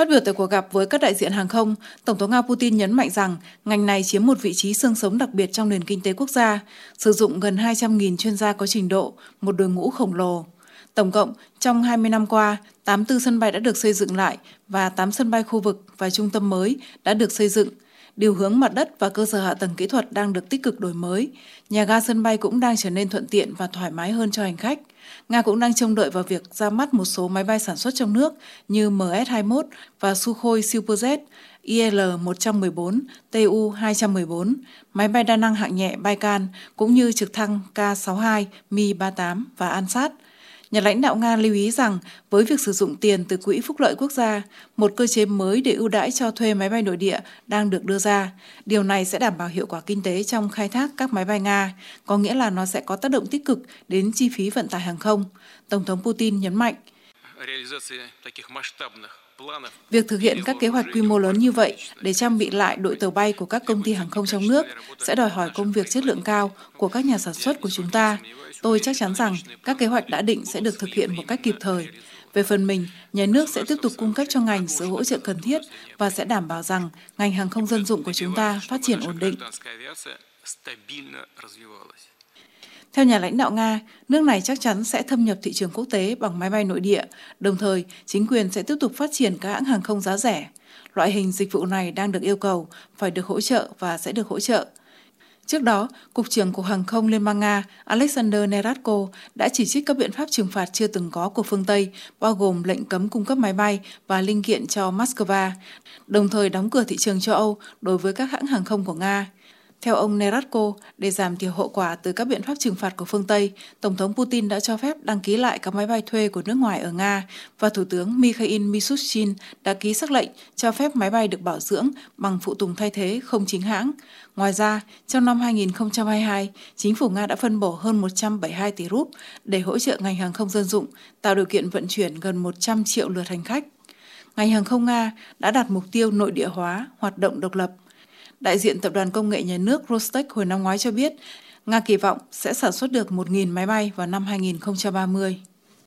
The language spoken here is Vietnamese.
Phát biểu tại cuộc gặp với các đại diện hàng không, Tổng thống Nga Putin nhấn mạnh rằng ngành này chiếm một vị trí xương sống đặc biệt trong nền kinh tế quốc gia, sử dụng gần 200.000 chuyên gia có trình độ, một đội ngũ khổng lồ. Tổng cộng, trong 20 năm qua, 84 sân bay đã được xây dựng lại và 8 sân bay khu vực và trung tâm mới đã được xây dựng. Điều hướng mặt đất và cơ sở hạ tầng kỹ thuật đang được tích cực đổi mới. Nhà ga sân bay cũng đang trở nên thuận tiện và thoải mái hơn cho hành khách. Nga cũng đang trông đợi vào việc ra mắt một số máy bay sản xuất trong nước như MS-21 và Sukhoi Superjet, IL-114, Tu-214, máy bay đa năng hạng nhẹ Baikal cũng như trực thăng K-62, Mi-38 và Ansat – Nhà lãnh đạo Nga lưu ý rằng với việc sử dụng tiền từ Quỹ Phúc lợi Quốc gia, một cơ chế mới để ưu đãi cho thuê máy bay nội địa đang được đưa ra. Điều này sẽ đảm bảo hiệu quả kinh tế trong khai thác các máy bay Nga, có nghĩa là nó sẽ có tác động tích cực đến chi phí vận tải hàng không. Tổng thống Putin nhấn mạnh. Việc thực hiện các kế hoạch quy mô lớn như vậy để trang bị lại đội tàu bay của các công ty hàng không trong nước sẽ đòi hỏi công việc chất lượng cao của các nhà sản xuất của chúng ta. Tôi chắc chắn rằng các kế hoạch đã định sẽ được thực hiện một cách kịp thời. Về phần mình, nhà nước sẽ tiếp tục cung cấp cho ngành sự hỗ trợ cần thiết và sẽ đảm bảo rằng ngành hàng không dân dụng của chúng ta phát triển ổn định. Theo nhà lãnh đạo Nga, nước này chắc chắn sẽ thâm nhập thị trường quốc tế bằng máy bay nội địa, đồng thời chính quyền sẽ tiếp tục phát triển các hãng hàng không giá rẻ. Loại hình dịch vụ này đang được yêu cầu phải được hỗ trợ và sẽ được hỗ trợ. Trước đó, Cục trưởng Cục Hàng không Liên bang Nga Alexander Neratko đã chỉ trích các biện pháp trừng phạt chưa từng có của phương Tây, bao gồm lệnh cấm cung cấp máy bay và linh kiện cho Moscow, đồng thời đóng cửa thị trường châu Âu đối với các hãng hàng không của Nga. Theo ông Neratko, để giảm thiểu hậu quả từ các biện pháp trừng phạt của phương Tây, Tổng thống Putin đã cho phép đăng ký lại các máy bay thuê của nước ngoài ở Nga và Thủ tướng Mikhail Mishustin đã ký sắc lệnh cho phép máy bay được bảo dưỡng bằng phụ tùng thay thế không chính hãng. Ngoài ra, trong năm 2022, chính phủ Nga đã phân bổ hơn 172 tỷ rúp để hỗ trợ ngành hàng không dân dụng, tạo điều kiện vận chuyển gần 100 triệu lượt hành khách. Ngành hàng không Nga đã đạt mục tiêu nội địa hóa, hoạt động độc lập – Đại diện Tập đoàn Công nghệ Nhà nước Rostec hồi năm ngoái cho biết, Nga kỳ vọng sẽ sản xuất được 1.000 máy bay vào năm 2030.